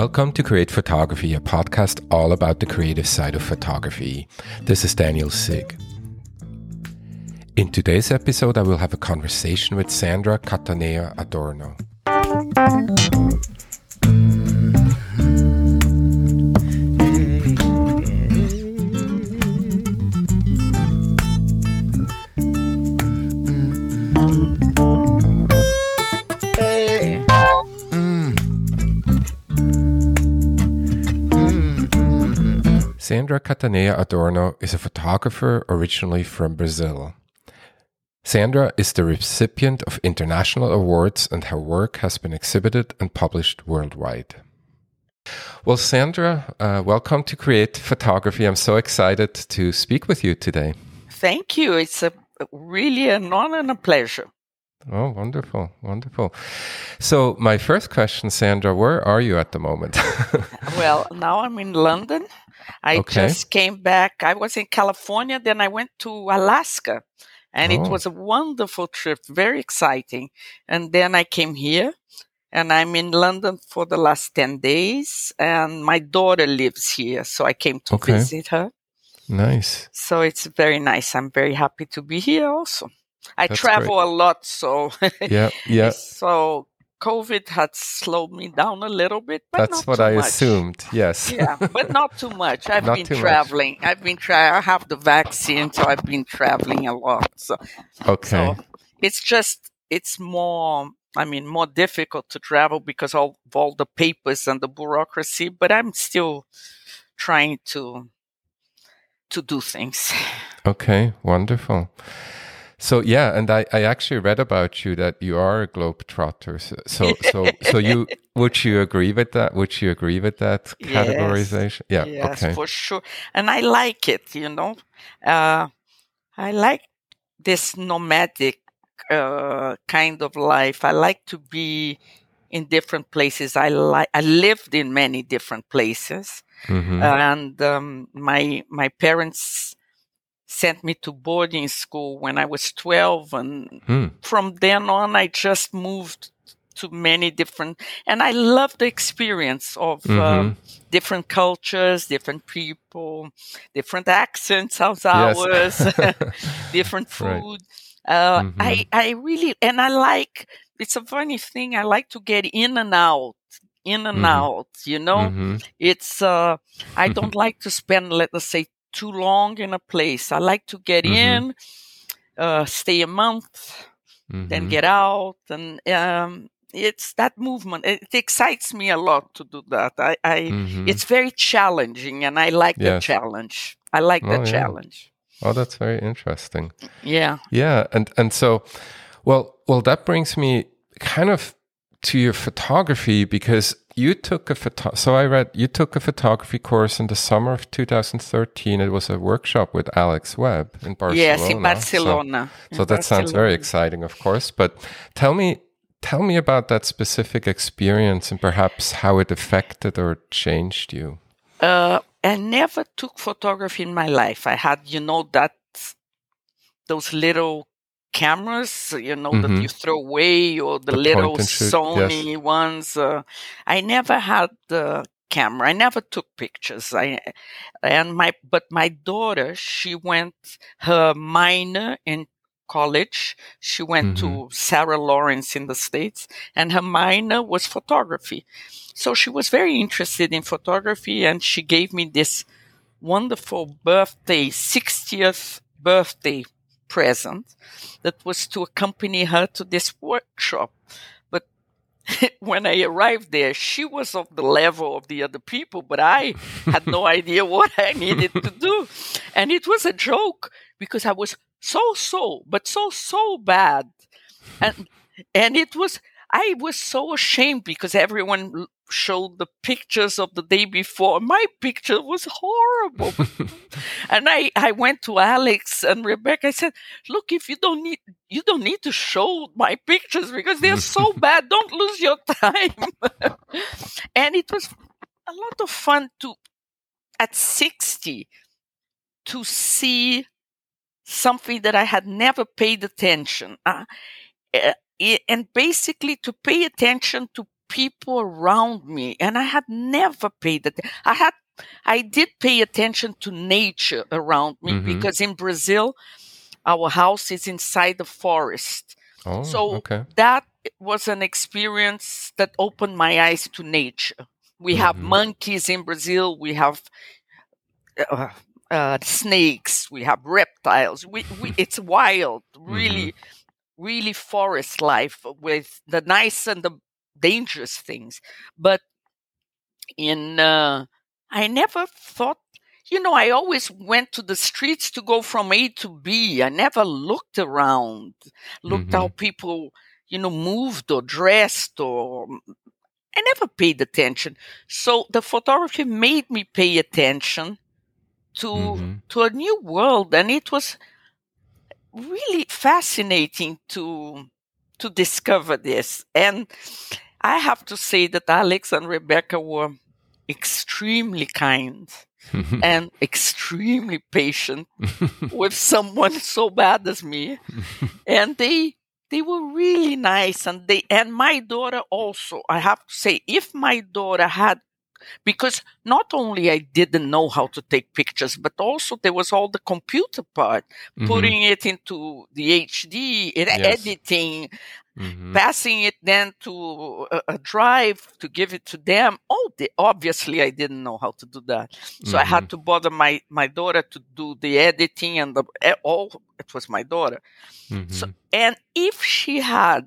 Welcome to Create Photography, a podcast all about the creative side of photography. This is Daniel Sig. In today's episode, I will have a conversation with Sandra Cattaneo Adorno. Sandra Cattaneo Adorno is a photographer originally from Brazil. Sandra is the recipient of international awards and her work has been exhibited and published worldwide. Well, Sandra, uh, welcome to Create Photography. I'm so excited to speak with you today. Thank you. It's a really an honor and a pleasure. Oh, wonderful, wonderful. So, my first question, Sandra, where are you at the moment? well, now I'm in London. I okay. just came back. I was in California, then I went to Alaska, and oh. it was a wonderful trip, very exciting. And then I came here, and I'm in London for the last 10 days, and my daughter lives here, so I came to okay. visit her. Nice. So it's very nice. I'm very happy to be here also. I That's travel great. a lot, so yeah, yeah. so COVID had slowed me down a little bit. But That's what I much. assumed. Yes. yeah, but not too much. I've not been traveling. Much. I've been trying. I have the vaccine, so I've been traveling a lot. So okay, so it's just it's more. I mean, more difficult to travel because of all the papers and the bureaucracy. But I'm still trying to to do things. Okay, wonderful. So yeah, and I, I actually read about you that you are a globetrotter. So so so, you would you agree with that? Would you agree with that categorization? Yes, yeah, yes, okay, for sure. And I like it. You know, uh, I like this nomadic uh, kind of life. I like to be in different places. I like. I lived in many different places, mm-hmm. and um, my my parents sent me to boarding school when I was 12. And hmm. from then on, I just moved to many different, and I love the experience of mm-hmm. um, different cultures, different people, different accents as ours, different food. Right. Uh, mm-hmm. I, I really, and I like, it's a funny thing. I like to get in and out in and mm-hmm. out you know mm-hmm. it's uh i don't like to spend let us say too long in a place. I like to get mm-hmm. in, uh, stay a month, mm-hmm. then get out, and um, it's that movement. It, excites me a lot to do that. I, I mm-hmm. it's very challenging, and I like yes. the challenge. I like oh, the yeah. challenge. Oh, that's very interesting. Yeah, yeah, and and so, well, well, that brings me kind of to your photography because you took a photo. So I read you took a photography course in the summer of 2013. It was a workshop with Alex Webb in Barcelona. Yes, in Barcelona. So, so that Barcelona. sounds very exciting, of course. But tell me, tell me about that specific experience and perhaps how it affected or changed you. Uh, I never took photography in my life. I had, you know, that those little cameras, you know, mm-hmm. that you throw away or the, the little Sony yes. ones. Uh, I never had the camera. I never took pictures. I and my but my daughter, she went her minor in college. She went mm-hmm. to Sarah Lawrence in the States and her minor was photography. So she was very interested in photography and she gave me this wonderful birthday, 60th birthday present that was to accompany her to this workshop. But when I arrived there, she was of the level of the other people, but I had no idea what I needed to do. And it was a joke because I was so, so, but so, so bad. And, and it was, I was so ashamed because everyone showed the pictures of the day before. My picture was horrible. and I, I went to Alex and Rebecca. I said, look, if you don't need, you don't need to show my pictures because they're so bad. Don't lose your time. and it was a lot of fun to, at 60, to see something that I had never paid attention. Uh, and basically to pay attention to people around me, and I had never paid attention. I had, I did pay attention to nature around me mm-hmm. because in Brazil, our house is inside the forest. Oh, so okay. that was an experience that opened my eyes to nature. We mm-hmm. have monkeys in Brazil. We have uh, uh, snakes. We have reptiles. We, we it's wild, really, mm-hmm. really forest life with the nice and the dangerous things. But in uh, I never thought you know, I always went to the streets to go from A to B. I never looked around, looked mm-hmm. how people, you know, moved or dressed or I never paid attention. So the photography made me pay attention to mm-hmm. to a new world and it was really fascinating to to discover this. And I have to say that Alex and Rebecca were extremely kind and extremely patient with someone so bad as me. and they they were really nice and they and my daughter also i have to say if my daughter had because not only I didn't know how to take pictures, but also there was all the computer part, mm-hmm. putting it into the HD, yes. editing, mm-hmm. passing it then to a, a, drive to give it to them. Oh, they, obviously I didn't know how to do that, so mm-hmm. I had mm-hmm. to bother my my daughter to do the editing and the all. It was my daughter. So, mm-hmm. and if she had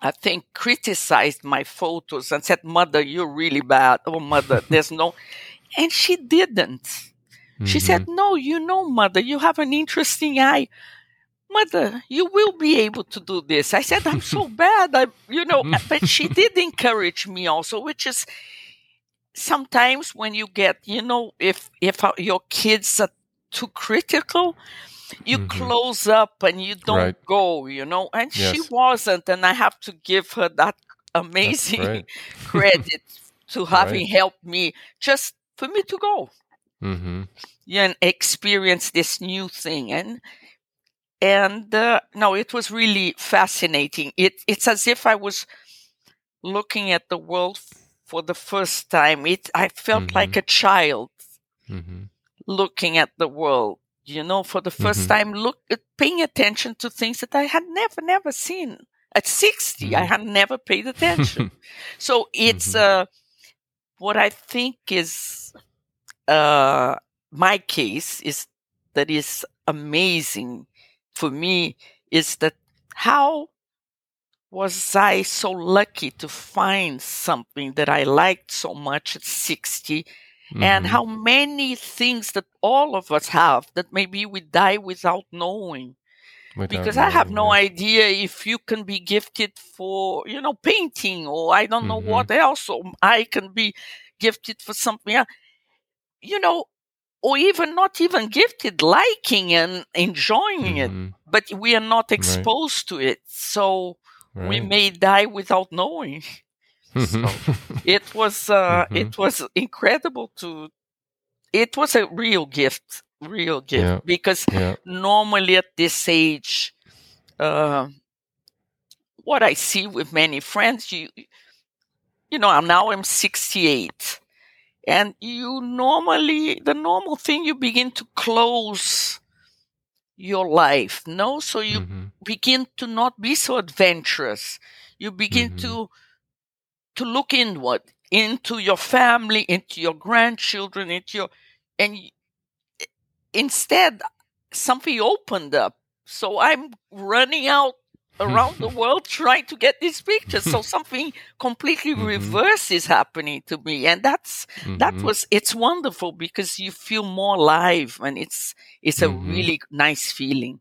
I think, criticized my photos and said, Mother, you're really bad. Oh, Mother, there's no. And she didn't. Mm-hmm. She said, No, you know, Mother, you have an interesting eye. Mother, you will be able to do this. I said, I'm so bad. I, you know, but she did encourage me also, which is sometimes when you get, you know, if, if your kids are too critical, you mm-hmm. close up and you don't right. go, you know. And yes. she wasn't, and I have to give her that amazing credit to having right. helped me just for me to go mm-hmm. and experience this new thing. And and uh, no, it was really fascinating. It it's as if I was looking at the world for the first time. It I felt mm-hmm. like a child mm-hmm. looking at the world you know, for the 1st mm-hmm. time, look, uh, paying attention to things that I had never, never seen. At 60, mm-hmm. I had never paid attention. so it's mm-hmm. uh, what I think is uh, my case is that is amazing for me is that how was I so lucky to find something that I liked so much at 60 Mm-hmm. and how many things that all of us have that maybe we die without knowing. Without because knowing, I have no yeah. idea if you can be gifted for, you know, painting or I don't know mm-hmm. what else, or I can be gifted for something else. You know, or even not even gifted, liking and enjoying mm-hmm. it, but we are not exposed right. to it. So right. we may die without knowing. So it was uh, mm-hmm. it was incredible to. It was a real gift, real gift, yeah. because yeah. normally at this age, uh, what I see with many friends, you, you know, I'm now I'm 68, and you normally the normal thing you begin to close your life, no, so you mm-hmm. begin to not be so adventurous. You begin mm-hmm. to to look inward into your family, into your grandchildren, into your, and instead something opened up. So I'm running out around the world trying to get these pictures. So something completely mm-hmm. reverse is happening to me. And that's, mm-hmm. that was, it's wonderful because you feel more alive and it's, it's a mm-hmm. really nice feeling.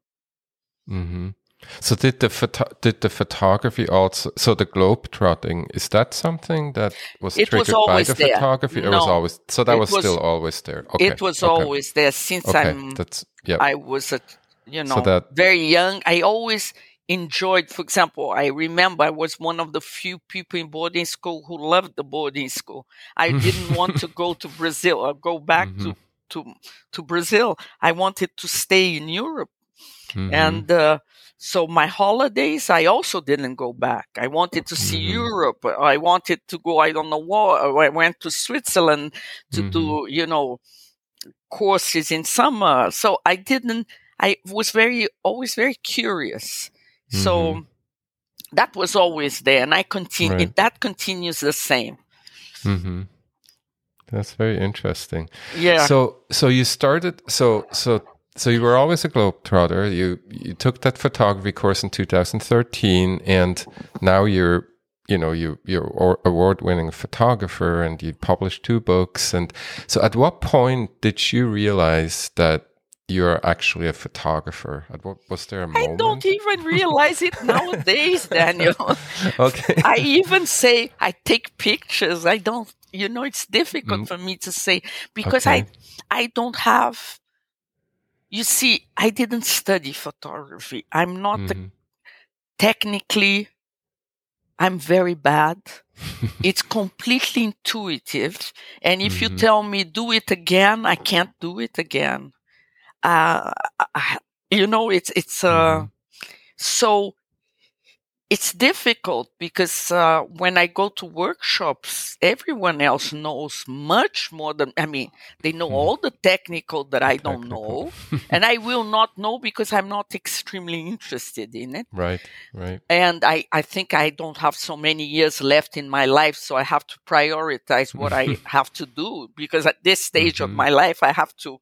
So did the photo- did the photography also? So the globe trotting is that something that was it triggered was by the there. photography? No, it was always so that was, was, still always there. Okay, it was okay. always there since okay. I'm. That's yeah. I was a you know so that, very young. I always enjoyed. For example, I remember I was one of the few people in boarding school who loved the boarding school. I didn't want to go to Brazil or go back mm-hmm. to to to Brazil. I wanted to stay in Europe Mm-hmm. And uh, so my holidays, I also didn't go back. I wanted to see mm-hmm. Europe. I wanted to go, I don't know what. I went to Switzerland to mm-hmm. do, you know, courses in summer. So I didn't, I was very, always very curious. So mm-hmm. that was always there. And I continue, right. that continues the same. Mm-hmm. That's very interesting. Yeah. So, so you started, so, so so you were always a globetrotter. You you took that photography course in 2013, and now you're you know you you're award winning photographer, and you published two books. And so, at what point did you realize that you're actually a photographer? At what was there a moment? I don't even realize it nowadays, Daniel. okay. I even say I take pictures. I don't. You know, it's difficult mm. for me to say because okay. I I don't have you see, I didn't study photography. I'm not mm-hmm. a, technically, I'm very bad. it's completely intuitive. And if mm-hmm. you tell me do it again, I can't do it again. Uh, I, you know, it's, it's, uh, mm-hmm. so it's difficult because uh, when I go to workshops, everyone else knows much more than I mean. They know hmm. all the technical that I don't know, and I will not know because I'm not extremely interested in it. Right, right. And I, I think I don't have so many years left in my life, so I have to prioritize what I have to do because at this stage mm-hmm. of my life, I have to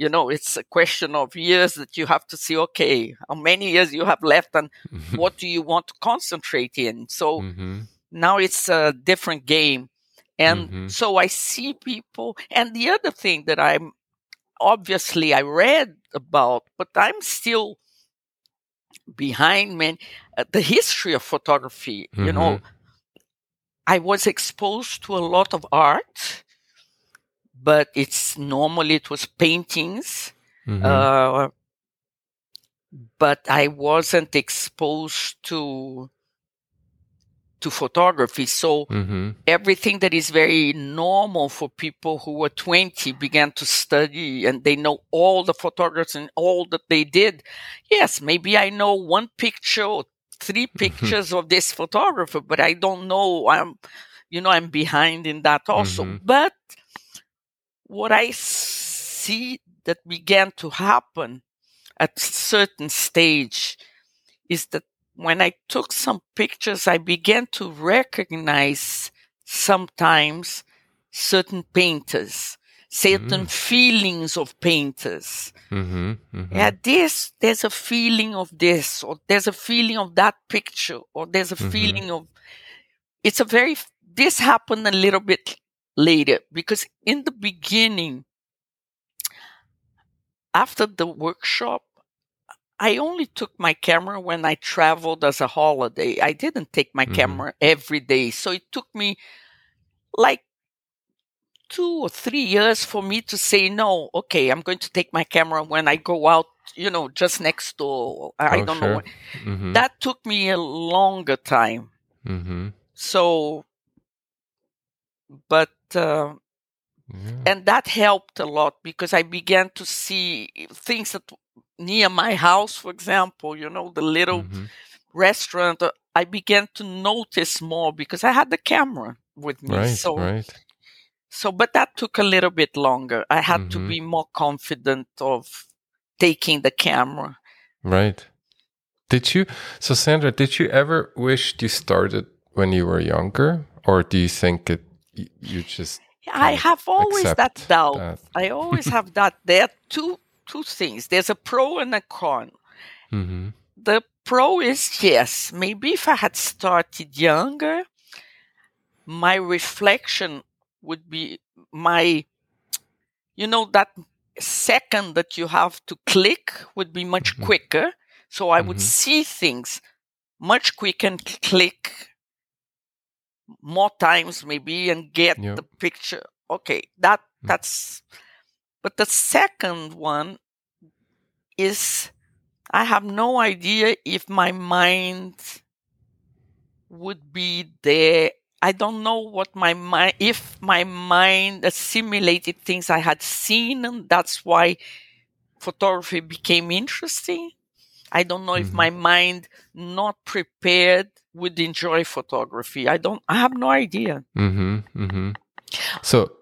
you know, it's a question of years that you have to see, okay, how many years you have left and mm-hmm. what do you want to concentrate in? So mm-hmm. now it's a different game. And mm-hmm. so I see people. And the other thing that I'm obviously I read about, but I'm still behind man, uh, the history of photography. You know, mm-hmm. I was exposed to a lot of art but it's normally it was paintings. Mm-hmm. Uh, but I wasn't exposed to to photography. So mm-hmm. everything that is very normal for people who were 20 began to study and they know all the photographs and all that they did. Yes, maybe I know one picture or three pictures of this photographer, but I don't know. I'm, you know, I'm behind in that also. Mm-hmm. But what I see that began to happen at certain stage is that when I took some pictures, I began to recognize sometimes certain painters, certain mm. feelings of painters. Mm-hmm, mm-hmm. Yeah, this, there's a feeling of this, or there's a feeling of that picture, or there's a mm-hmm. feeling of, it's a very, this happened a little bit later because in the beginning after the workshop I only took my camera when I traveled as a holiday. I didn't take my mm-hmm. camera every day. So it took me like two or three years for me to say, no, okay, I'm going to take my camera when I go out, you know, just next door. I oh, don't sure. know. Mm-hmm. That took me a longer time. Mm-hmm. So, but uh, yeah. and that helped a lot because I began to see things that near my house, for example, you know, the little mm-hmm. restaurant. Uh, I began to notice more because I had the camera with me. Right, so, right. so, but that took a little bit longer. I had mm-hmm. to be more confident of taking the camera. Right. Did you, so Sandra, did you ever wish you started when you were younger? Or do you think it you just I have always that doubt. That. I always have that. There are two two things. There's a pro and a con. Mm-hmm. The pro is yes, maybe if I had started younger, my reflection would be my, you know, that second that you have to click would be much mm-hmm. quicker. So I mm-hmm. would see things much quicker and click more times maybe and get yep. the picture. Okay, that mm. that's. But the second one is I have no idea if my mind would be there. I don't know what my mind, if my mind assimilated things I had seen, and that's why photography became interesting. I don't know mm-hmm. if my mind not prepared would enjoy photography. I don't. I have no idea. Mm-hmm, mm-hmm. So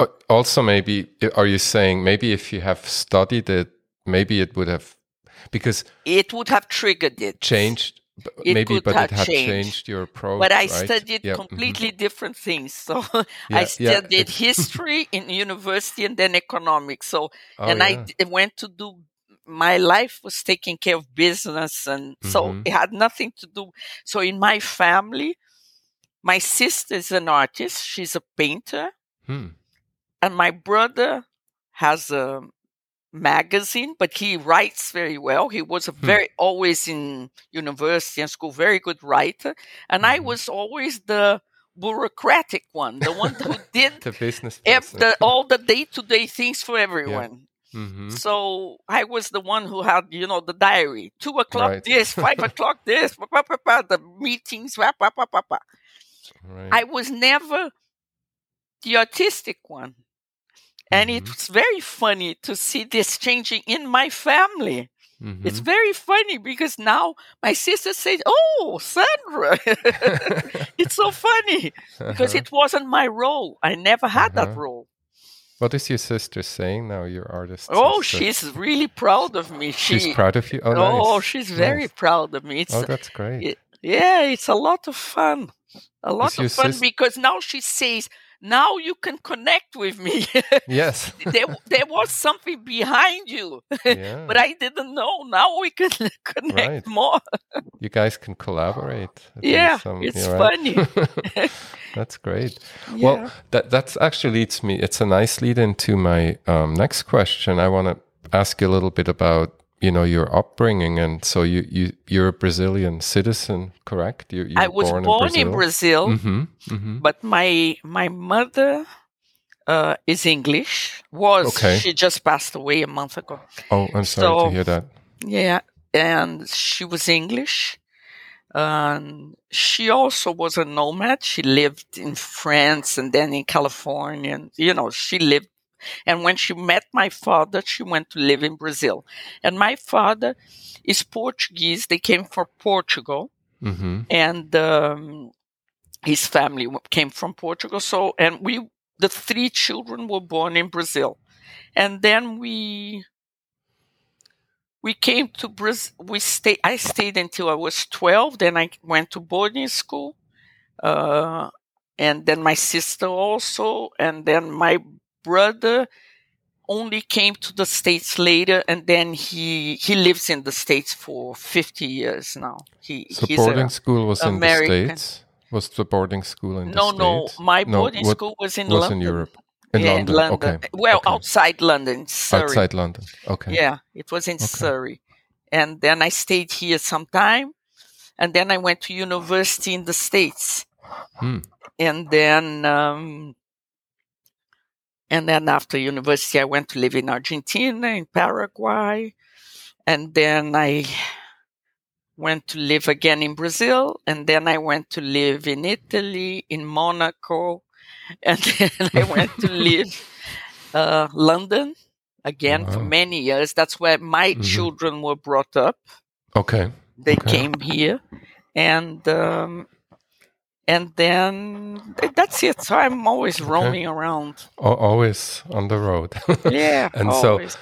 uh, also maybe are you saying maybe if you have studied it, maybe it would have because it would have triggered it changed it maybe but it had changed. changed. your approach but i right? studied mm-hmm. completely mm-hmm. different things so yeah, i studied yeah. history in university and then economics so oh, and yeah. i went to do my life was taking care of business and mm-hmm. so it had nothing to do so in my family my sister is an artist she's a painter hmm. and my brother has a magazine, but he writes very well. He was a hmm. very hmm. always in university and school, very good writer, and I mm-hmm. was always the bureaucratic one, the one who did the business the, all the day to day things for everyone. Mm-hmm. So I was the one who had, you know, the diary. Two o'clock right. this, five o'clock this, the meetings, Right. I was never the artistic one. And mm-hmm. it's very funny to see this changing in my family. Mm-hmm. It's very funny because now my sister says, Oh, Sandra. it's so funny because uh-huh. it wasn't my role. I never had uh-huh. that role. What is your sister saying now, your artist? Oh, sister? she's really proud of me. She, she's proud of you? Oh, oh nice. she's very nice. proud of me. It's, oh, that's great. It, yeah, it's a lot of fun. A lot is of fun sis- because now she says, now you can connect with me. yes. there, there was something behind you, yeah. but I didn't know. Now we can connect right. more. you guys can collaborate. Yeah, some, it's funny. that's great. Yeah. Well, that that's actually leads me. It's a nice lead into my um, next question. I want to ask you a little bit about you know your upbringing. And so you you you're a brazilian citizen correct? You, you i was born, born in brazil, in brazil mm-hmm, mm-hmm. but my my mother uh, is english. Was okay. she just passed away a month ago. Oh i'm sorry so, to hear that. yeah and she was english. And she also was a nomad. She lived in france and then in california. And you know she lived and when she met my father, she went to live in Brazil. And my father is Portuguese. They came from Portugal. Mm-hmm. And um, his family came from Portugal. So, and we, the three children were born in Brazil. And then we, we came to Brazil. We stayed, I stayed until I was 12. Then I went to boarding school. Uh, and then my sister also. And then my brother only came to the states later and then he he lives in the states for 50 years now he so boarding school was American. in the states was the boarding school in no, the no states no no. my boarding no, school was in was london in europe in yeah, london. london. okay well okay. outside london surrey outside london okay yeah it was in okay. surrey and then i stayed here some time and then i went to university in the states hmm. and then um, and then after university, I went to live in Argentina, in Paraguay. And then I went to live again in Brazil. And then I went to live in Italy, in Monaco. And then I went to live uh, London again wow. for many years. That's where my mm-hmm. children were brought up. Okay. They okay. came here. And um, and then that's it. So I'm always roaming okay. around. always on the road. yeah. and always. so,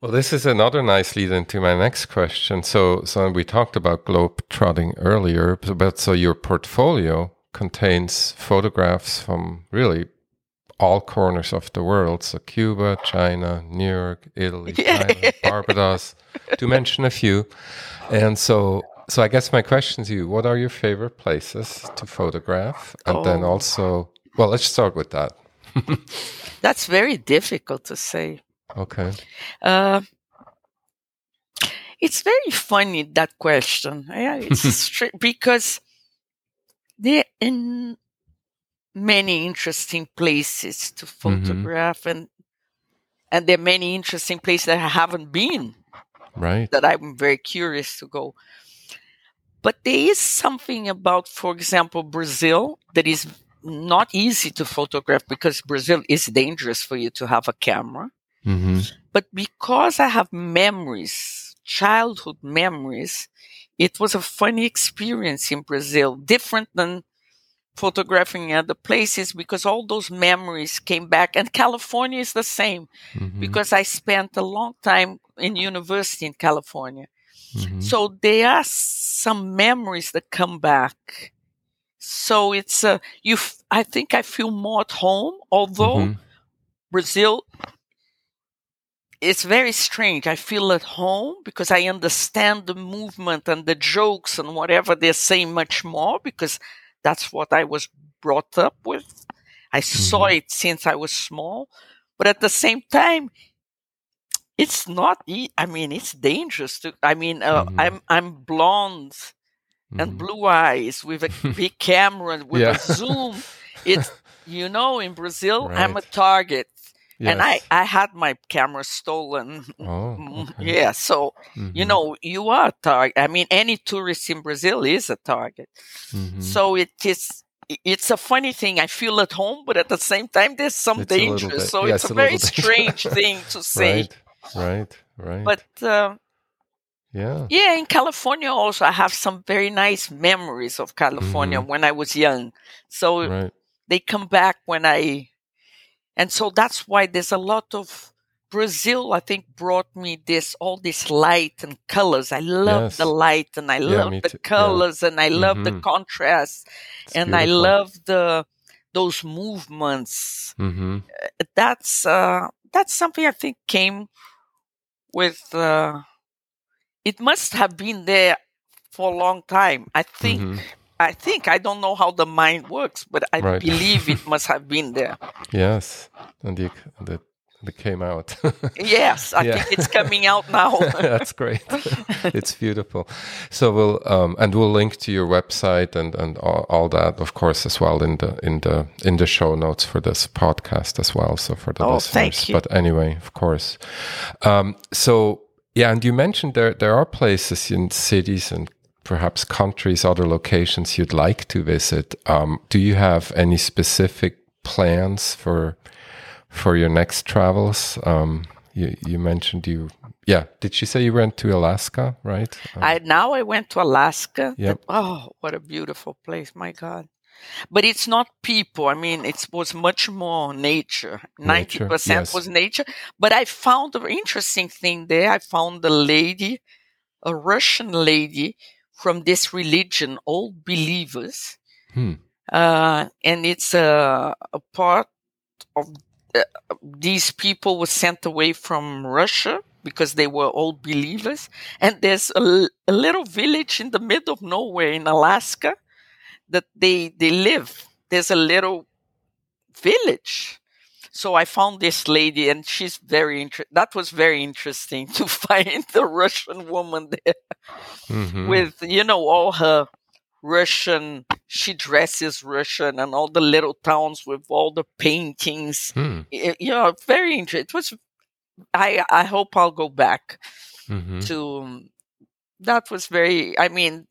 well, this is another nice lead into my next question. So, so we talked about globe trotting earlier, but so your portfolio contains photographs from really all corners of the world. So Cuba, China, New York, Italy, Thailand, Barbados, to mention a few. And so so I guess my question to you: What are your favorite places to photograph? And oh. then also, well, let's start with that. That's very difficult to say. Okay. Uh, it's very funny that question. Yeah, it's because there are many interesting places to mm-hmm. photograph, mm-hmm. and and there are many interesting places that I haven't been. Right. That I'm very curious to go. But there is something about, for example, Brazil that is not easy to photograph because Brazil is dangerous for you to have a camera. Mm-hmm. But because I have memories childhood memories, it was a funny experience in Brazil, different than photographing other places because all those memories came back. And California is the same mm-hmm. because I spent a long time in university in California. Mm-hmm. So there are some memories that come back. So it's a, you, f- I think I feel more at home, although mm-hmm. Brazil it's very strange. I feel at home because I understand the movement and the jokes and whatever they're saying much more because that's what I was brought up with. I mm-hmm. saw it since I was small, but at the same time, it's not. I mean, it's dangerous to. I mean, uh, mm-hmm. I'm I'm blonde mm-hmm. and blue eyes with a big camera with yeah. a zoom. It's you know, in Brazil, right. I'm a target. Yes. And I, I had my camera stolen. Oh, okay. yeah. So, mm-hmm. you know, you are a target. I mean, any tourist in Brazil is a target. Mm-hmm. So it is, it's a funny thing. I feel at home, but at the same time, there's some it's danger. So yes, it's a, a very strange thing to say. Right, right, right. But, uh, yeah. Yeah, in California also, I have some very nice memories of California mm-hmm. when I was young. So right. they come back when I and so that's why there's a lot of Brazil, I think, brought me this all this light and colors. I love yes. the light and I yeah, love the too. colors yeah. and I love mm-hmm. the contrast it's and beautiful. I love the those movements. Mm-hmm. Uh, that's uh, that's something I think came with. Uh, it must have been there for a long time. I think mm-hmm. I think I don't know how the mind works, but I right. believe it must have been there. Yes, and you, that it came out. yes, I yeah. think it's coming out now. That's great. it's beautiful. So we'll um, and we'll link to your website and and all, all, that, of course, as well in the in the in the show notes for this podcast as well. So for the oh, listeners. Thank you. But anyway, of course. Um, so yeah, and you mentioned there there are places in cities and perhaps countries, other locations you'd like to visit. Um, do you have any specific plans for for your next travels? Um, you you mentioned you yeah. Did you say you went to Alaska? Right. Um, I now I went to Alaska. Yep. Oh, what a beautiful place! My God. But it's not people. I mean, it was much more nature. Ninety percent yes. was nature. But I found an interesting thing there. I found a lady, a Russian lady, from this religion, old believers. Hmm. Uh, and it's a, a part of these people were sent away from Russia because they were old believers. And there's a, a little village in the middle of nowhere in Alaska that they, they live. There's a little village so I found this lady, and she's very inter- that was very interesting to find the Russian woman there mm-hmm. with you know all her Russian. She dresses Russian, and all the little towns with all the paintings. Mm. You know, very interesting. It was. I I hope I'll go back mm-hmm. to. That was very. I mean,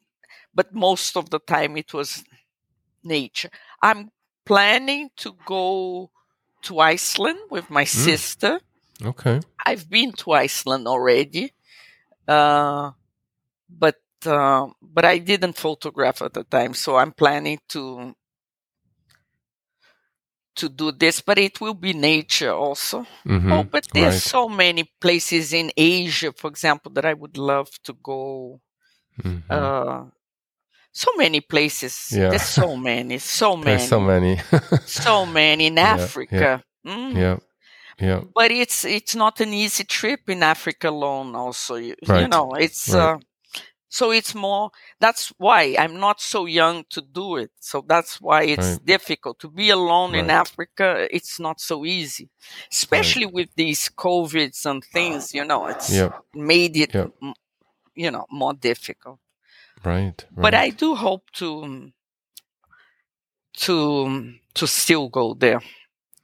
but most of the time it was nature. I'm planning to go to Iceland with my mm. sister. Okay. I've been to Iceland already, uh, but uh, but I didn't photograph at the time, so I'm planning to to do this. But it will be nature also. Mm-hmm. Oh, but there's right. so many places in Asia, for example, that I would love to go. Mm-hmm. Uh, so many places. Yeah. There's so many, so many, so many, so many in yeah, Africa. Yeah. Mm. yeah. Yeah. But it's it's not an easy trip in Africa alone. Also, you, right. you know, it's right. uh, so it's more. That's why I'm not so young to do it. So that's why it's right. difficult to be alone in Africa. It's not so easy, especially with these covids and things. You know, it's yep. made it, yep. you know, more difficult. Right, right. But I do hope to to to still go there.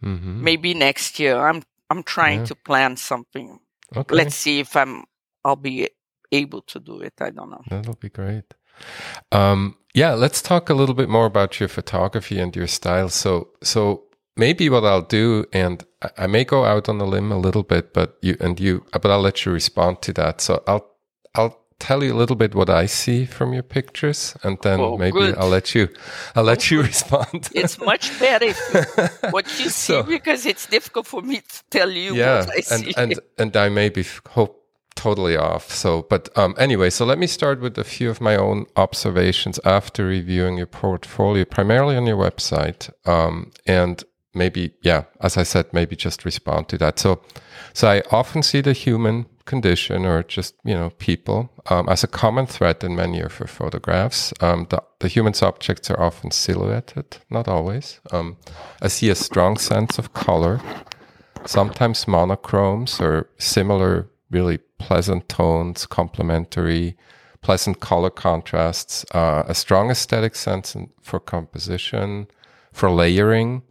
Mm-hmm. Maybe next year. I'm I'm trying yeah. to plan something. Okay. Let's see if I'm I'll be able to do it. I don't know. That'll be great. Um, yeah, let's talk a little bit more about your photography and your style. So so maybe what I'll do, and I may go out on a limb a little bit, but you and you, but I'll let you respond to that. So I'll I'll tell you a little bit what I see from your pictures, and then oh, maybe good. I'll let you I'll let you respond. it's much better you, what you see so, because it's difficult for me to tell you yeah, what I see. And and and I may be hope totally off. So, but um, anyway, so let me start with a few of my own observations after reviewing your portfolio, primarily on your website, um, and maybe yeah, as I said, maybe just respond to that. So, so I often see the human condition or just you know people um, as a common thread in many of your photographs. Um, the, the, human subjects are often silhouetted, not always. Um, I see a strong sense of color, sometimes monochromes or similar, really pleasant tones, complementary, pleasant color contrasts, uh, a strong aesthetic sense for composition, for layering.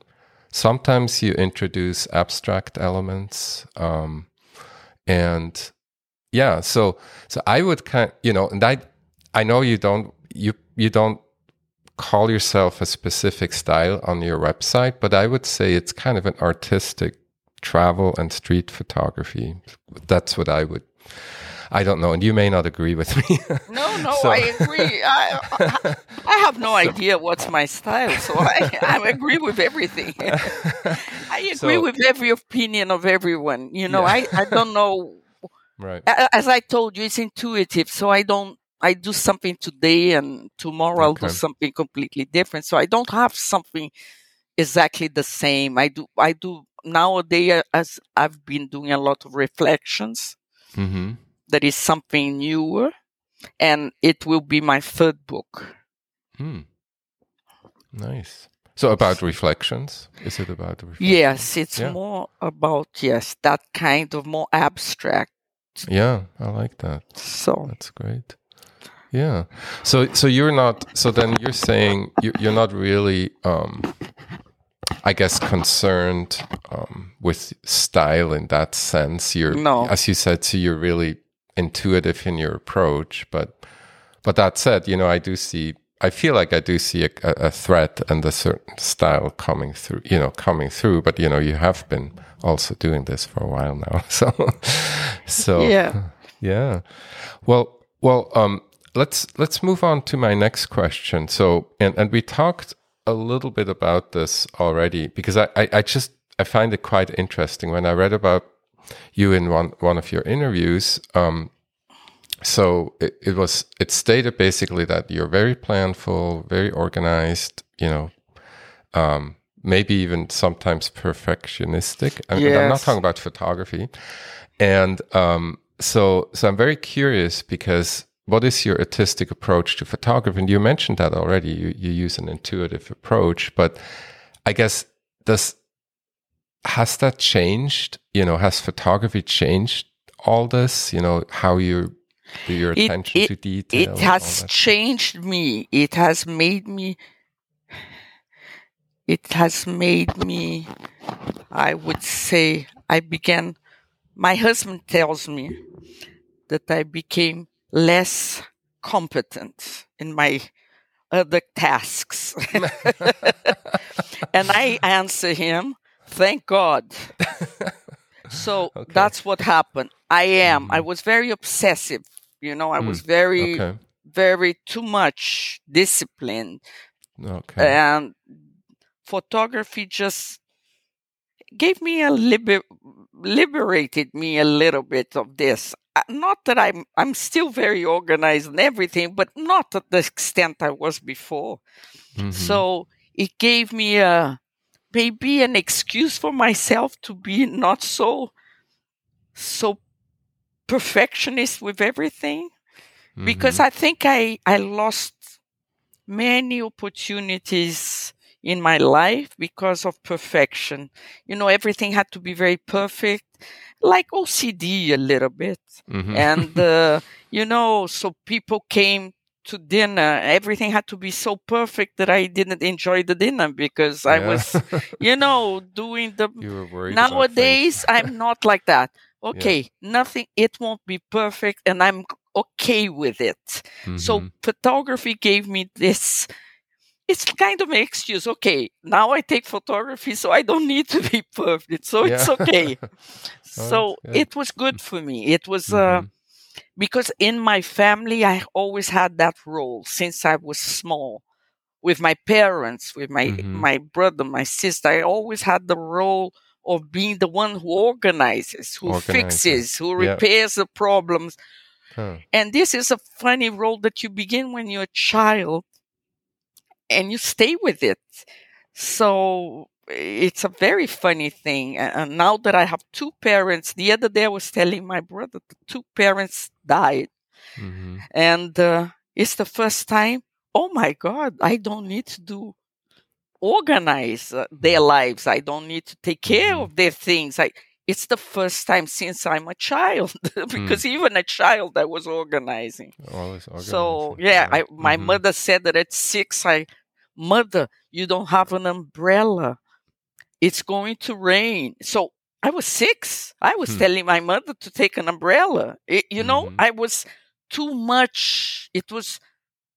Sometimes you introduce abstract elements. Um, and yeah so so i would kind you know and i i know you don't you you don't call yourself a specific style on your website but i would say it's kind of an artistic travel and street photography that's what i would I don't know, and you may not agree with me. no, no, so. I agree. I, I, have no idea what's my style, so I, I agree with everything. I agree so, with every opinion of everyone. You know, yeah. I, I don't know. Right. As I told you, it's intuitive, so I don't. I do something today, and tomorrow okay. I'll do something completely different. So I don't have something exactly the same. I do. I do nowadays, as I've been doing a lot of reflections. Mm-hmm that is something newer, and it will be my third book. Hmm. Nice. So about reflections? Is it about reflections? Yes, it's yeah. more about yes that kind of more abstract. Yeah, I like that. So that's great. Yeah. So so you're not. So then you're saying you, you're not really. Um, I guess concerned um, with style in that sense. You're, no. as you said, so you're really intuitive in your approach. But but that said, you know, I do see. I feel like I do see a, a threat and a certain style coming through. You know, coming through. But you know, you have been also doing this for a while now. So so yeah yeah. Well well um let's let's move on to my next question. So and and we talked a little bit about this already because I, I, I just I find it quite interesting when I read about you in one one of your interviews. Um, so it, it, was it stated basically that you're very planful, very organized. You know, um, maybe even sometimes perfectionistic. I mean, yes. I'm not talking about photography, and um, so so I'm very curious because what is your artistic approach to photography? And you mentioned that already. You you use an intuitive approach, but I guess does has that changed? You know, has photography changed all this? You know, how you do your attention it, to detail? It has changed me. It has made me. It has made me. I would say I began. My husband tells me that I became less competent in my other tasks. and I answer him Thank God. so okay. that's what happened. I am. I was very obsessive. You know, I mm. was very, okay. very too much disciplined. Okay. And photography just gave me a liber- liberated me a little bit of this. Uh, not that I'm I'm still very organized and everything, but not at the extent I was before. Mm-hmm. So it gave me a maybe an excuse for myself to be not so so perfectionist with everything mm-hmm. because i think i i lost many opportunities in my life because of perfection you know everything had to be very perfect like ocd a little bit mm-hmm. and uh, you know so people came to dinner, everything had to be so perfect that I didn't enjoy the dinner because I was, you know, doing the. Nowadays, I'm not like that. Okay, yeah. nothing, it won't be perfect, and I'm okay with it. Mm-hmm. So, photography gave me this. It's kind of an excuse. Okay, now I take photography, so I don't need to be perfect. So yeah. it's okay. so it was good for me. It was. Uh, mm-hmm. Uh, because in my family, I always had that role since I was small. With my parents, with my mm-hmm. my brother, my sister, I always had the role of being the one who organizes, who fixes, who repairs the problems. Huh. And this is a funny role that you begin when you're a child and you stay with it. So it's a very funny thing. And now that I have two parents, the other day I was telling my brother the two parents died. Mm-hmm. And uh, it's the first time, oh my God, I don't need to do organize uh, their mm-hmm. lives. I don't need to take care mm-hmm. of their things. I, it's the first time since I'm a child, because mm. even a child I was organizing. organizing. So yeah, I, my mm-hmm. mother said that at six, I, mother, you don't have an umbrella it's going to rain. So I was six. I was hmm. telling my mother to take an umbrella. It, you mm-hmm. know, I was too much. It was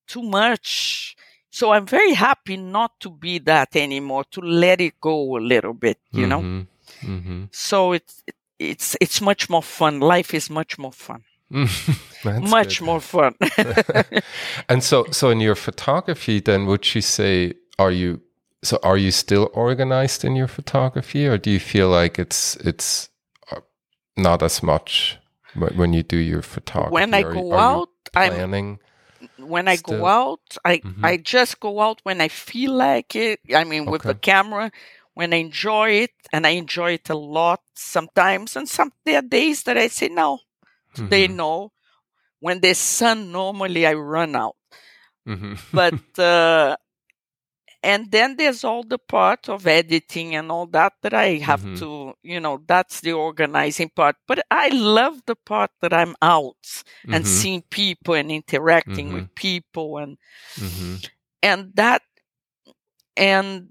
too much. So I'm very happy not to be that anymore, to let it go a little bit, you mm-hmm. know? Mm-hmm. So it's, it's, it's much more fun. Life is much more fun. much good. more fun. and so, so in your photography, then would you say, are you so are you still organized in your photography or do you feel like it's it's uh, not as much when you do your photography when i go out i'm planning when i still? go out i mm-hmm. i just go out when i feel like it i mean with the camera when i enjoy it and i enjoy it a lot sometimes and some there are days that i say no mm-hmm. no when the sun normally i run out mm-hmm. but uh, and then there's all the part of editing and all that that I have mm-hmm. to, you know, that's the organizing part. But I love the part that I'm out mm-hmm. and seeing people and interacting mm-hmm. with people and mm-hmm. and that and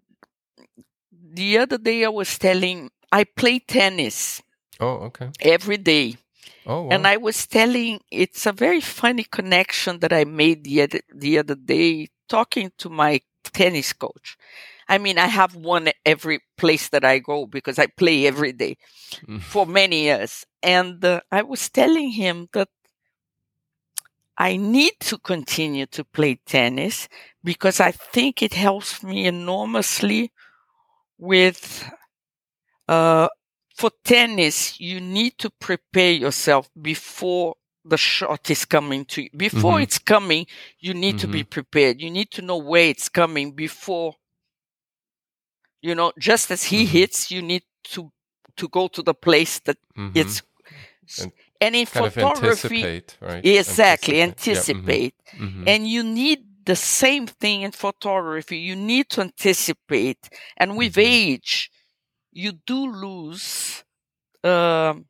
the other day I was telling I play tennis. Oh, okay. Every day. Oh, wow. And I was telling it's a very funny connection that I made the other, the other day talking to my tennis coach. I mean, I have one every place that I go because I play every day mm. for many years. And uh, I was telling him that I need to continue to play tennis because I think it helps me enormously with, uh, for tennis, you need to prepare yourself before the shot is coming to you. Before mm-hmm. it's coming, you need mm-hmm. to be mm-hmm. prepared. You need to know where it's coming before, you know, just as he mm-hmm. hits, you need to, to go to the place that mm-hmm. it's, and, and in photography, right? exactly, anticipate. Mm-hmm. And you need the same thing in photography. You need to anticipate. And with age, you do lose, um,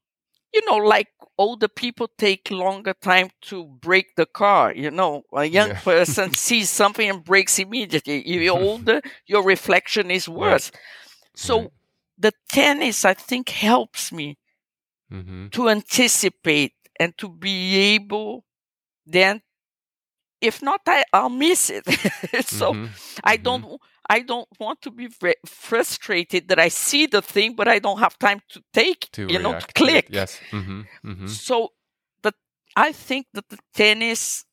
you know, like older people take longer time to brake the car. You know, a young yeah. person sees something and brakes immediately. If you're older, your reflection is worse. Right. So right. the tennis, I think, helps me mm-hmm. to anticipate and to be able then if not I, i'll miss it so mm-hmm. i don't mm-hmm. I don't want to be frustrated that I see the thing, but I don't have time to take, to you know, to click. To yes. Mm-hmm. Mm-hmm. So that I think that the tennis,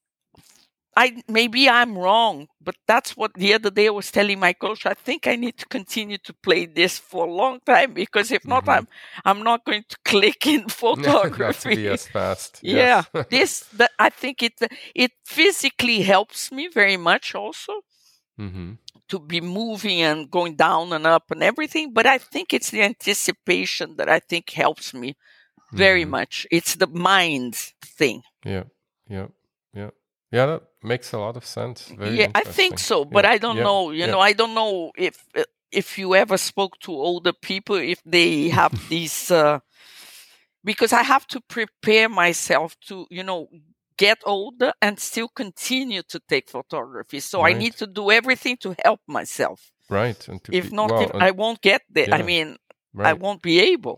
I maybe I'm wrong, but that's what the other day I was telling my coach. I think I need to continue to play this for a long time because if not, mm-hmm. I'm I'm not going to click in photography. not to be as fast. Yeah, this that I think it it physically helps me very much also. Mm-hmm to be moving and going down and up and everything. But I think it's the anticipation that I think helps me very mm-hmm. much. It's the mind thing. Yeah, yeah, yeah, yeah. That makes a lot of sense. Very yeah, I think so, but yeah. I don't yeah. know. You yeah. know, I don't know if uh, if you ever spoke to older people if they have these. Uh, because I have to prepare myself to, you know, get older and still continue to take photography. So right. I need to do everything to help myself. Right. And if be, not, well, if I won't get there. Yeah. I mean, right. I won't be able.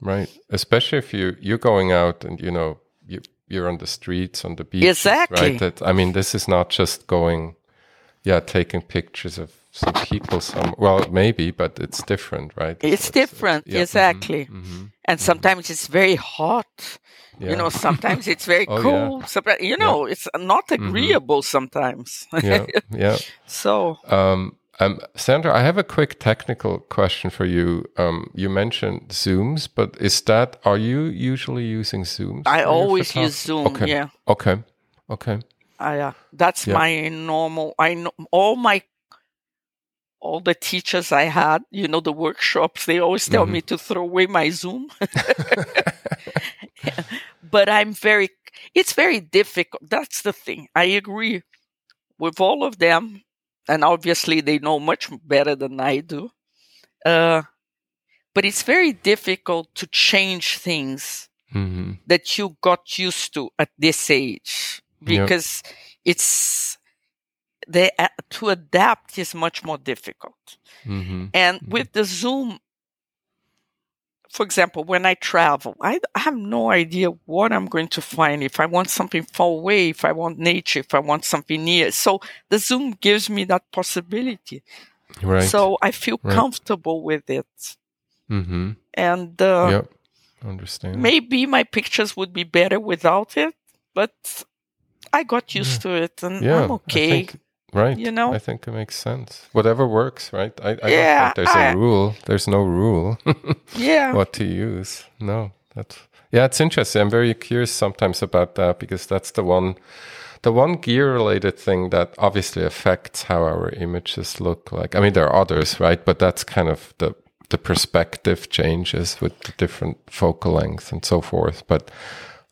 Right. Especially if you you're going out and you know you you're on the streets on the beach. Exactly. Right. That I mean, this is not just going, yeah, taking pictures of some people. Some well, maybe, but it's different, right? It's, it's different. It's, yeah. Mm-hmm. Exactly. Mm-hmm. And sometimes it's very hot. Yeah. You know, sometimes it's very oh, cold. Yeah. you know, yeah. it's not mm-hmm. agreeable mm-hmm. sometimes. yeah, yeah. So, um, um, Sandra, I have a quick technical question for you. Um, you mentioned Zooms, but is that are you usually using Zooms? I always use Zoom. Okay. Yeah. Okay. Okay. Uh, that's yeah. my normal. I know all my all the teachers I had, you know, the workshops, they always tell mm-hmm. me to throw away my Zoom. but I'm very, it's very difficult. That's the thing. I agree with all of them. And obviously, they know much better than I do. Uh, but it's very difficult to change things mm-hmm. that you got used to at this age because yep. it's they to adapt is much more difficult. Mm-hmm. And mm-hmm. with the Zoom, for example, when I travel, I, I, have no idea what I'm going to find. If I want something far away, if I want nature, if I want something near. So the Zoom gives me that possibility. Right. So I feel right. comfortable with it. Mm-hmm. And uh, yep. understand. Maybe my pictures would be better without it, but I got used yeah. to it, and yeah, I'm okay. Right. You know? I think it makes sense. Whatever works, right? I, I yeah, don't think there's I, a rule. There's no rule. yeah. What to use. No. That's yeah, it's interesting. I'm very curious sometimes about that because that's the one the one gear related thing that obviously affects how our images look like. I mean there are others, right? But that's kind of the the perspective changes with the different focal length and so forth. But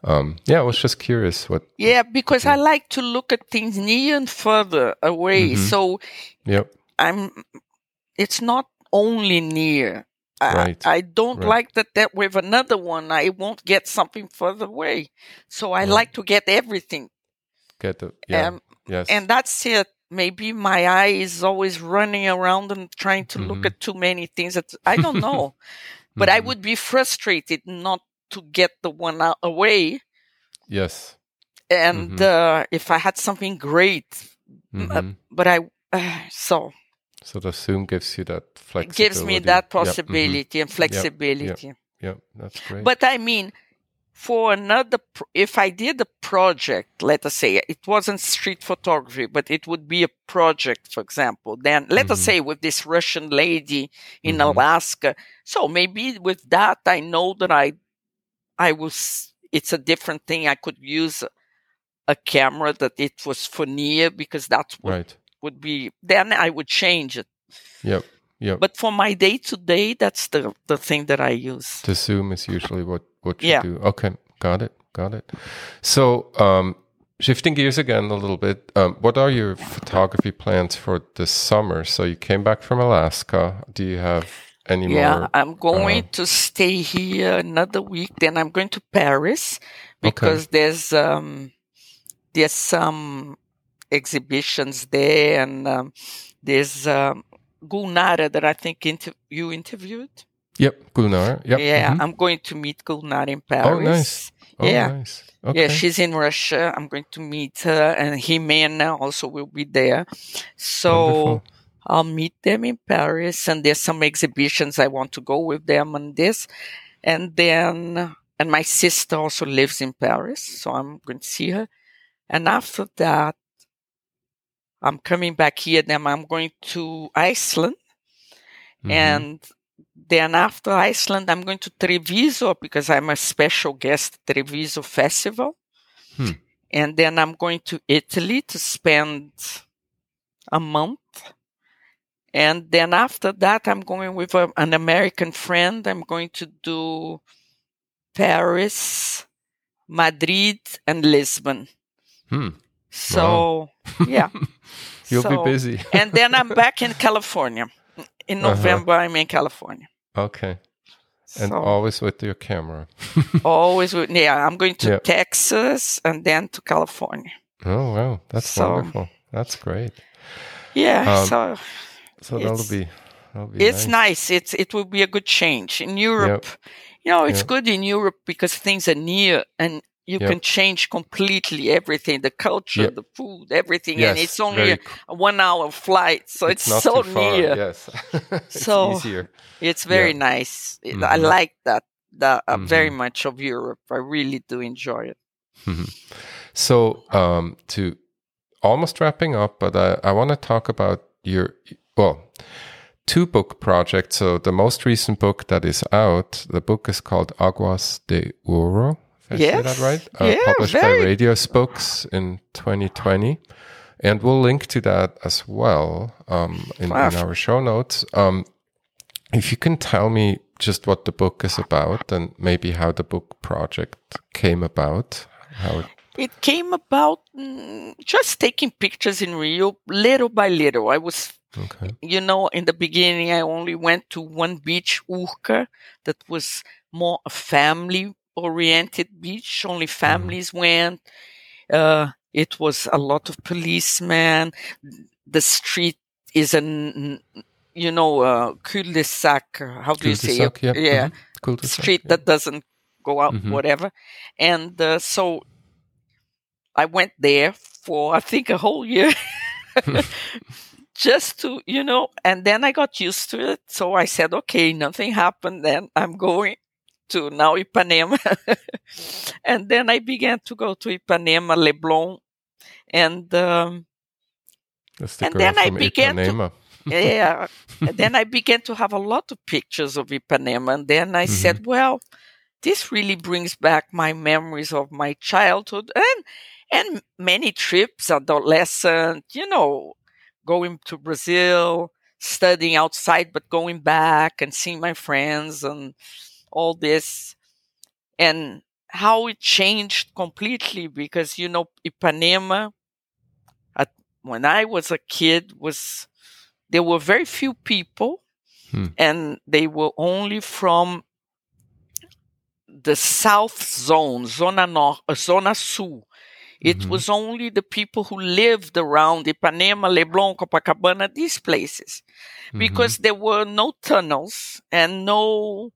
um, yeah, I was just curious what. Yeah, because yeah. I like to look at things near and further away. Mm-hmm. So, yep. I'm. It's not only near. Right. I, I don't right. like that. That with another one, I won't get something further away. So I right. like to get everything. Get the yeah. Um, yes. And that's it. Maybe my eye is always running around and trying to mm-hmm. look at too many things. That I don't know, but mm-hmm. I would be frustrated not to get the one out away. Yes. And mm-hmm. uh, if I had something great, uh, mm-hmm. but I uh, so. So the Zoom gives you that flexibility. It gives me that possibility yep. mm-hmm. and flexibility. Yep. Yep. yep. that's great. But I mean, for another, if I did a project, let us say it wasn't street photography, but it would be a project, for example, then let mm-hmm. us say with this Russian lady in mm-hmm. Alaska. So maybe with that, I know that I I was, it's a different thing. I could use a camera that it was for near because that's what right. would be, then I would change it. Yep. Yep. But for my day to day, that's the, the thing that I use. The Zoom is usually what, what you yeah. do. Okay. Got it. Got it. So, um, shifting gears again a little bit, um, what are your photography plans for the summer? So you came back from Alaska. Do you have anymore. Yeah, I'm going uh, to stay here another week. Then I'm going to Paris because okay. there's um, there's some exhibitions there, and um, there's um, Gulnara that I think inter- you interviewed. Yep, Gulnara. Yep. Yeah, mm-hmm. I'm going to meet Gulnara in Paris. Oh, nice. Oh, yeah. Nice. Okay. Yeah, she's in Russia. I'm going to meet her, and Jimena also will be there. So. Wonderful I'll meet them in Paris, and there's some exhibitions I want to go with them on this. And then, and my sister also lives in Paris, so I'm going to see her. And after that, I'm coming back here. Then I'm going to Iceland. Mm-hmm. And then after Iceland, I'm going to Treviso because I'm a special guest at Treviso Festival. Hmm. And then I'm going to Italy to spend a month and then after that, I'm going with a, an American friend. I'm going to do Paris, Madrid, and Lisbon. Hmm. So, wow. yeah. You'll so, be busy. and then I'm back in California. In uh-huh. November, uh-huh. I'm in California. Okay. And so, always with your camera. always with, yeah, I'm going to Texas and then to California. Oh, wow. That's so, wonderful. That's great. Yeah. Um, so, so that'll be, that'll be it's nice. nice. It's it will be a good change in Europe. Yep. You know, it's yep. good in Europe because things are near and you yep. can change completely everything the culture the food everything yes, and it's only a, a, one hour flight so it's, it's so near yes so easier. it's very nice mm-hmm. i like that that uh, mm-hmm. very much of Europe. I really do enjoy it. Mm-hmm. So um, to almost wrapping up, but I, I want to talk about your well two book projects. So the most recent book that is out, the book is called Aguas de Ouro. If I yes. say that right? Uh, yeah, published very... by Radius Books in 2020. And we'll link to that as well um, in, wow. in, our show notes. Um, if you can tell me just what the book is about and maybe how the book project came about, how it it came about mm, just taking pictures in Rio little by little. I was, okay. you know, in the beginning, I only went to one beach, Urca, that was more a family oriented beach. Only mm-hmm. families mm. went. Uh, it was a lot of policemen. The street is an, you know, uh, cul-de-sac. How do you say it? Yeah. yeah. Mm-hmm. Street yeah. that doesn't go out, mm-hmm. whatever. And uh, so I went there for I think a whole year. just to you know and then i got used to it so i said okay nothing happened then i'm going to now ipanema and then i began to go to ipanema leblon and um, and then i began ipanema. to yeah and then i began to have a lot of pictures of ipanema and then i mm-hmm. said well this really brings back my memories of my childhood and and many trips, adolescent, you know, going to Brazil, studying outside, but going back and seeing my friends and all this. And how it changed completely because, you know, Ipanema, at, when I was a kid, was there were very few people hmm. and they were only from the south zone, Zona, Nor- Zona Sul. It mm-hmm. was only the people who lived around Ipanema, Leblon, Copacabana, these places, mm-hmm. because there were no tunnels and no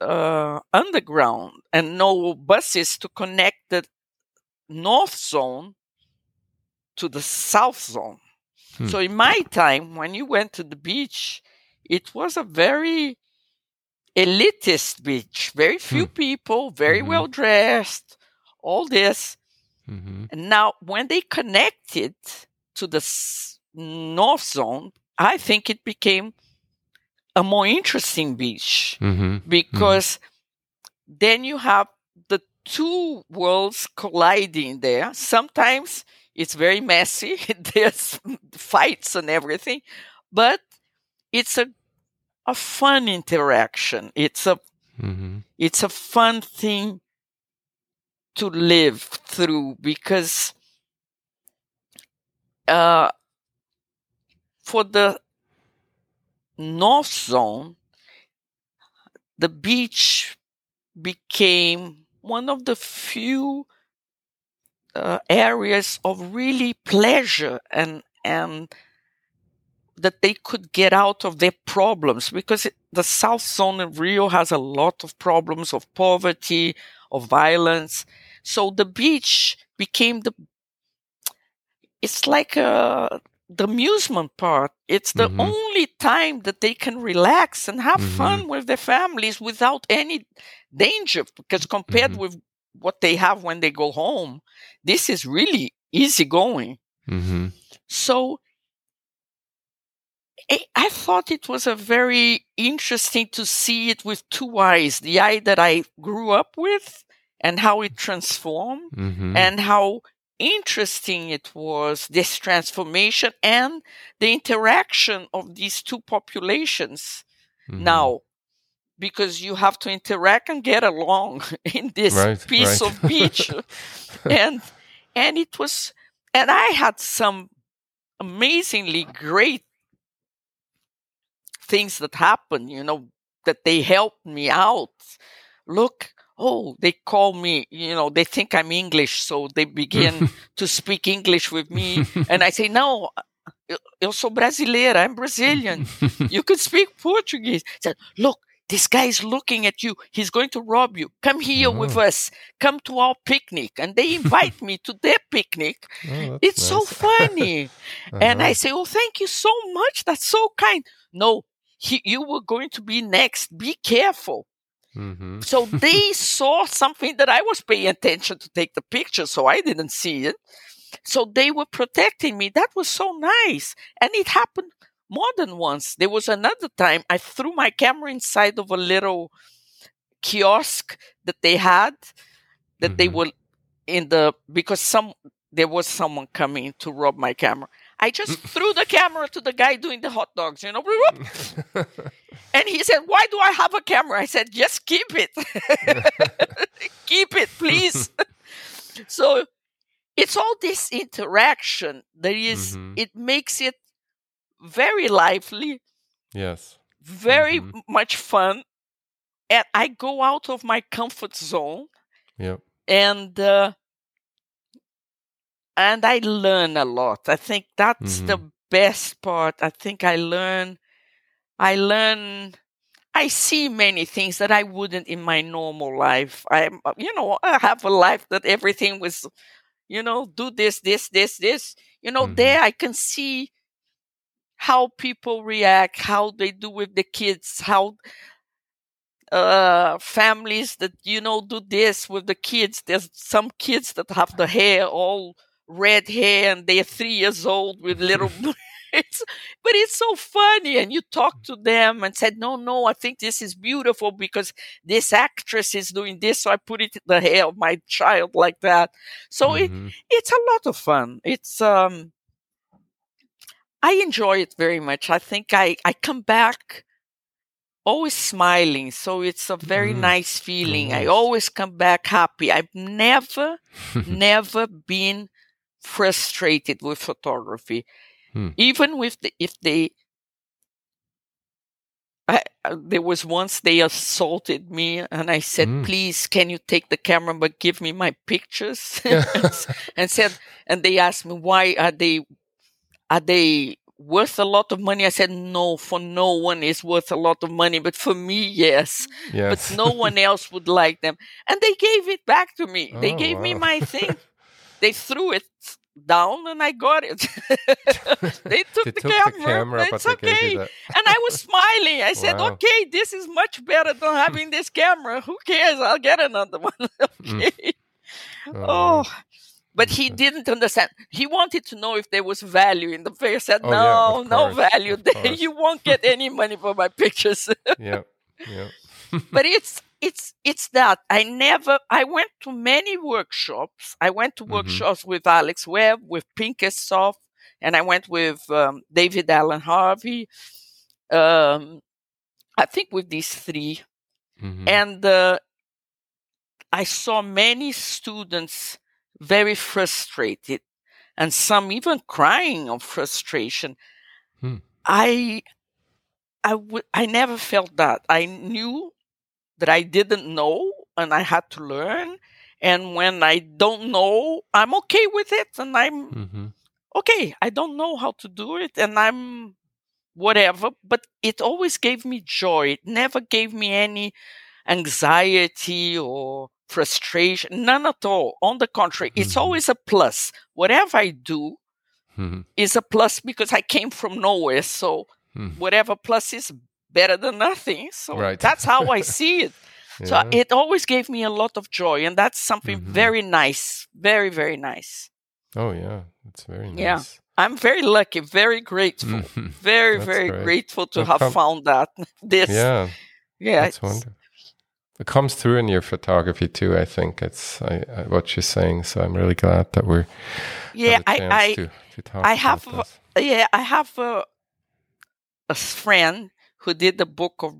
uh, underground and no buses to connect the north zone to the south zone. Hmm. So in my time, when you went to the beach, it was a very elitist beach, very few hmm. people, very mm-hmm. well dressed, all this. Mm-hmm. And now, when they connected to the North Zone, I think it became a more interesting beach mm-hmm. mm-hmm. because mm-hmm. then you have the two worlds colliding there. Sometimes it's very messy, there's fights and everything, but it's a a fun interaction. It's a mm-hmm. it's a fun thing to live through because uh, for the North Zone, the beach became one of the few uh, areas of really pleasure and and that they could get out of their problems because it, the south zone of rio has a lot of problems of poverty of violence so the beach became the, it's like a, uh, the amusement part. It's the mm-hmm. only time that they can relax and have mm-hmm. fun with their families without any danger. Because compared mm-hmm. with what they have when they go home, this is really easy going. Mm-hmm. So I thought it was a very interesting to see it with two eyes the eye that I grew up with and how it transformed mm-hmm. and how interesting it was this transformation and the interaction of these two populations mm-hmm. now because you have to interact and get along in this right, piece right. of beach and and it was and i had some amazingly great things that happened you know that they helped me out look oh, they call me, you know, they think I'm English, so they begin to speak English with me. and I say, no, eu sou brasileira, I'm Brazilian. you can speak Portuguese. Said, look, this guy is looking at you. He's going to rob you. Come here oh. with us. Come to our picnic. And they invite me to their picnic. Oh, it's nice. so funny. uh-huh. And I say, oh, thank you so much. That's so kind. No, he, you were going to be next. Be careful. Mm-hmm. so they saw something that I was paying attention to take the picture, so I didn't see it. So they were protecting me. That was so nice. And it happened more than once. There was another time I threw my camera inside of a little kiosk that they had that mm-hmm. they were in the because some there was someone coming to rob my camera. I just threw the camera to the guy doing the hot dogs, you know. and he said, Why do I have a camera? I said, Just keep it. keep it, please. so it's all this interaction that is, mm-hmm. it makes it very lively. Yes. Very mm-hmm. much fun. And I go out of my comfort zone. Yep. And, uh, and I learn a lot. I think that's mm-hmm. the best part. I think I learn, I learn, I see many things that I wouldn't in my normal life. I, you know, I have a life that everything was, you know, do this, this, this, this. You know, mm-hmm. there I can see how people react, how they do with the kids, how uh, families that you know do this with the kids. There's some kids that have the hair all red hair and they're three years old with little it's, but it's so funny and you talk to them and said no no i think this is beautiful because this actress is doing this so i put it in the hair of my child like that. So mm-hmm. it it's a lot of fun. It's um i enjoy it very much. I think i i come back always smiling so it's a very mm. nice feeling. I always come back happy. I've never never been frustrated with photography. Hmm. Even with the, if they, I, uh, there was once they assaulted me and I said, mm. please, can you take the camera, but give me my pictures? and said, and they asked me, why are they, are they worth a lot of money? I said, no, for no one is worth a lot of money, but for me, yes. yes. But no one else would like them. And they gave it back to me. Oh, they gave wow. me my thing they threw it down and I got it. they took, the, took camera. the, camera. It's okay. and I was smiling. I said, wow. okay, this is much better than having this camera. Who cares? I'll get another one. Mm. okay. Mm. Oh. But he didn't understand. He wanted to know if there was value in the picture. I said, oh, no, yeah, no value. You won't get any money for my pictures. yeah. Yeah. but it's it's it's that I never I went to many workshops. I went to mm-hmm. workshops with Alex Webb, with Pinchas Zoff, and I went with um, David Alan Harvey. Um, I think with these 3 mm-hmm. and uh, I saw many students very frustrated, and some even crying of frustration. Hmm. I I, w- I never felt that. I knew that I didn't know and I had to learn. And when I don't know, I'm okay with it and I'm mm-hmm. okay. I don't know how to do it and I'm whatever, but it always gave me joy. It never gave me any anxiety or frustration, none at all. On the contrary, mm-hmm. it's always a plus. Whatever I do mm-hmm. is a plus because I came from nowhere. So mm. whatever plus is better than nothing. So right. that's how I see it. yeah. So it always gave me a lot of joy, and that's something mm-hmm. very nice, very very nice. Oh yeah, it's very nice. Yeah. I'm very lucky, very grateful, mm-hmm. very, very great. grateful to have com- found that. This, yeah, yeah, that's wonderful. It comes through in your photography too. I think it's I, I, what you're saying. So I'm really glad that we're yeah. I I, to, to I have yeah I have a, a friend who did the book of,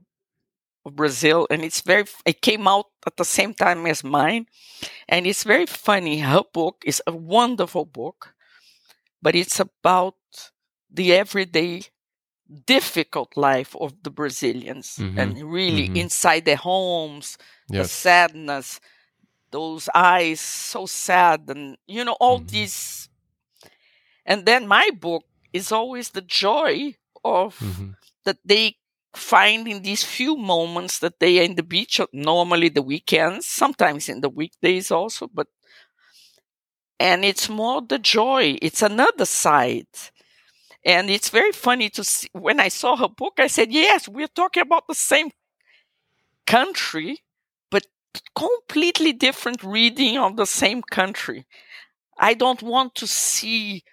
of Brazil, and it's very. It came out at the same time as mine, and it's very funny. Her book is a wonderful book, but it's about the everyday difficult life of the Brazilians mm-hmm. and really mm-hmm. inside their homes, yes. the sadness, those eyes so sad, and you know, all mm-hmm. these. And then my book is always the joy of mm-hmm. that they finding these few moments that they are in the beach, normally the weekends, sometimes in the weekdays also, but and it's more the joy. It's another side. And it's very funny to see when I saw her book, I said, Yes, we're talking about the same country, but completely different reading of the same country. I don't want to see.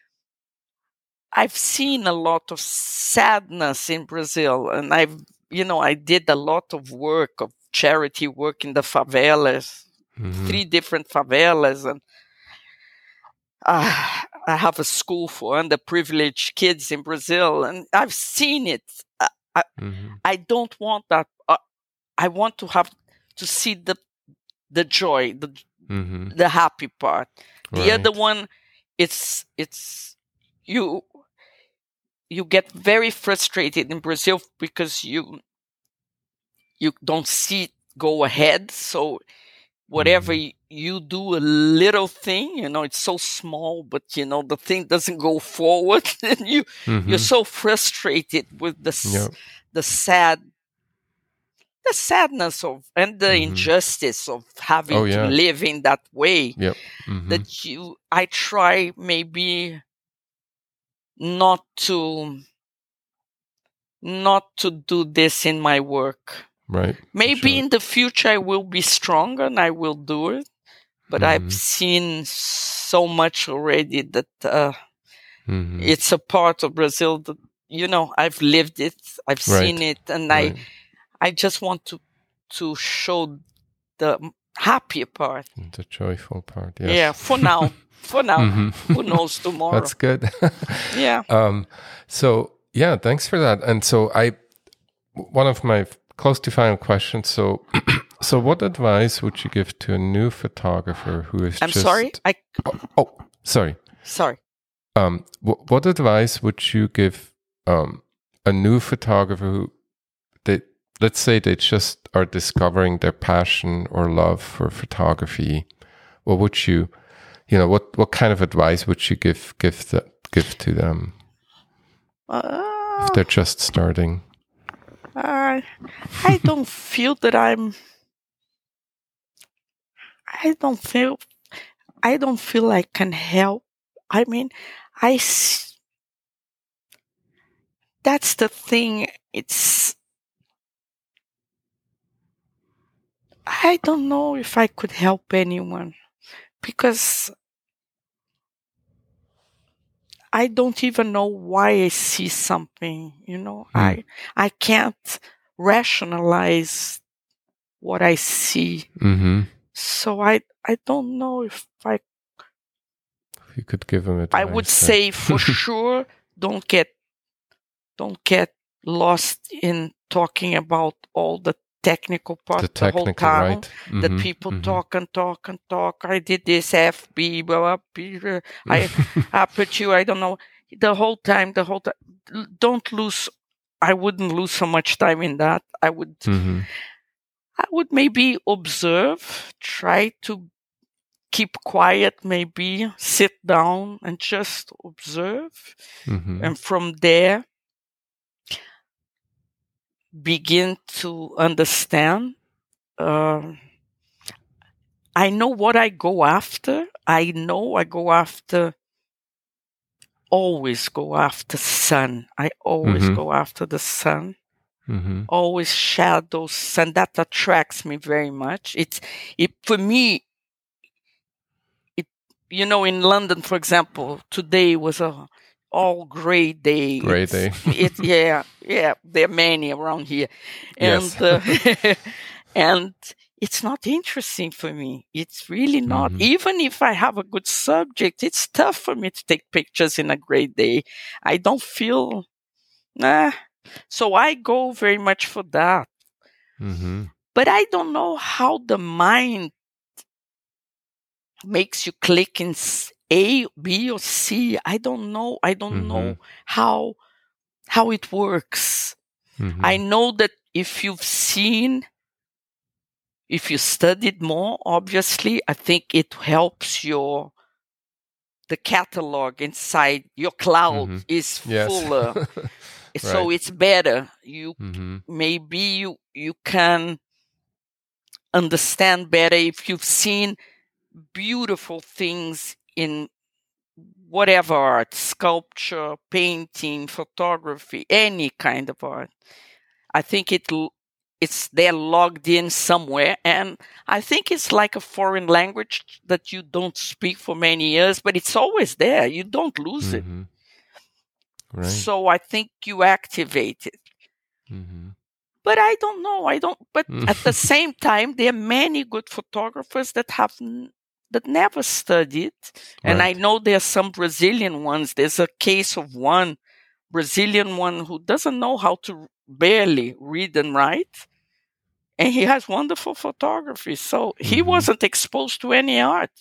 I've seen a lot of sadness in Brazil, and I've, you know, I did a lot of work of charity work in the favelas, mm-hmm. three different favelas, and uh, I have a school for underprivileged kids in Brazil, and I've seen it. I, mm-hmm. I don't want that. Uh, I want to have to see the the joy, the mm-hmm. the happy part. The right. other one, it's it's you you get very frustrated in Brazil because you you don't see it go ahead. So whatever mm-hmm. you do a little thing you know it's so small but you know the thing doesn't go forward and you mm-hmm. you're so frustrated with the yep. the sad the sadness of and the mm-hmm. injustice of having oh, yeah. to live in that way yep. Mm-hmm. that you i try maybe not to not to do this in my work right maybe sure. in the future i will be stronger and i will do it but mm-hmm. i've seen so much already that uh, mm-hmm. it's a part of brazil that you know i've lived it i've right. seen it and right. i I just want to to show the happier part, the joyful part. Yes. Yeah, for now. for now. Mm-hmm. Who knows tomorrow? That's good. yeah. Um. So yeah, thanks for that. And so I, one of my close to final questions. So, so what advice would you give to a new photographer who is? I'm just, sorry. I. Oh, oh sorry. Sorry. Um. W- what advice would you give um a new photographer who let's say they just are discovering their passion or love for photography, what would you, you know, what what kind of advice would you give give the, give to them uh, if they're just starting? Uh, I don't feel that I'm. I don't feel. I don't feel I can help. I mean, I. That's the thing. It's I don't know if I could help anyone because I don't even know why I see something, you know. Mm. I I can't rationalize what I see. Mm-hmm. So I I don't know if I if you could give them advice. I would say for sure don't get don't get lost in talking about all the technical part the, the whole time right. mm-hmm, that people mm-hmm. talk and talk and talk. I did this FB, blah, blah, I, I put you, I don't know, the whole time, the whole time. Don't lose, I wouldn't lose so much time in that. I would, mm-hmm. I would maybe observe, try to keep quiet, maybe sit down and just observe. Mm-hmm. And from there, begin to understand. Uh, I know what I go after. I know I go after, always go after sun. I always mm-hmm. go after the sun. Mm-hmm. Always shadows, sun. That attracts me very much. It's it for me. It you know in London, for example, today was a all gray day. Gray day. it, yeah, yeah. There are many around here, and yes. uh, and it's not interesting for me. It's really not. Mm-hmm. Even if I have a good subject, it's tough for me to take pictures in a gray day. I don't feel, nah. So I go very much for that. Mm-hmm. But I don't know how the mind makes you click in a, B, or C. I don't know. I don't mm-hmm. know how how it works. Mm-hmm. I know that if you've seen, if you studied more, obviously, I think it helps your the catalog inside your cloud mm-hmm. is yes. fuller. right. So it's better. You mm-hmm. maybe you you can understand better if you've seen beautiful things in whatever art, sculpture, painting, photography, any kind of art. I think it it's they're logged in somewhere and i think it's like a foreign language that you don't speak for many years but it's always there you don't lose mm-hmm. it right. so i think you activate it mm-hmm. but i don't know i don't but at the same time there are many good photographers that have that never studied and i know there are some brazilian ones there's a case of one brazilian one who doesn't know how to barely read and write. And he has wonderful photography. So mm-hmm. he wasn't exposed to any art.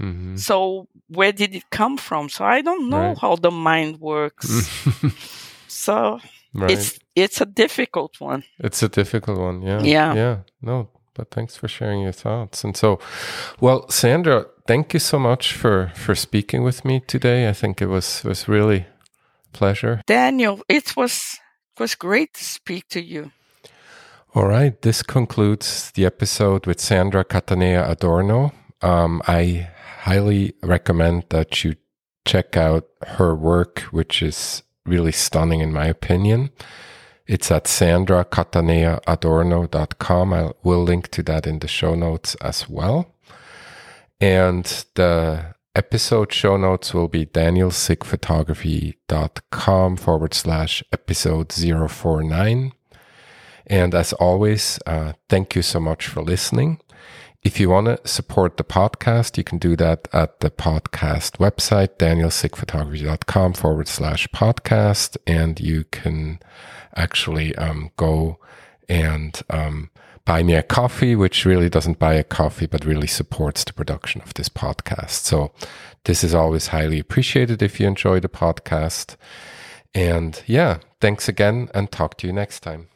Mm-hmm. So where did it come from? So I don't know right. how the mind works. so right. it's it's a difficult one. It's a difficult one, yeah. Yeah. Yeah. No, but thanks for sharing your thoughts. And so well, Sandra, thank you so much for for speaking with me today. I think it was was really pleasure. Daniel, it was it was great to speak to you. All right, this concludes the episode with Sandra Cattaneo Adorno. Um, I highly recommend that you check out her work, which is really stunning in my opinion. It's at sandracattaneoadorno.com. I will link to that in the show notes as well. And the episode show notes will be danielsigphotography.com forward slash episode 049. And as always, uh, thank you so much for listening. If you want to support the podcast, you can do that at the podcast website, danielsigphotography.com forward slash podcast. And you can actually um, go and um, buy me a coffee, which really doesn't buy a coffee, but really supports the production of this podcast. So this is always highly appreciated if you enjoy the podcast. And yeah, thanks again and talk to you next time.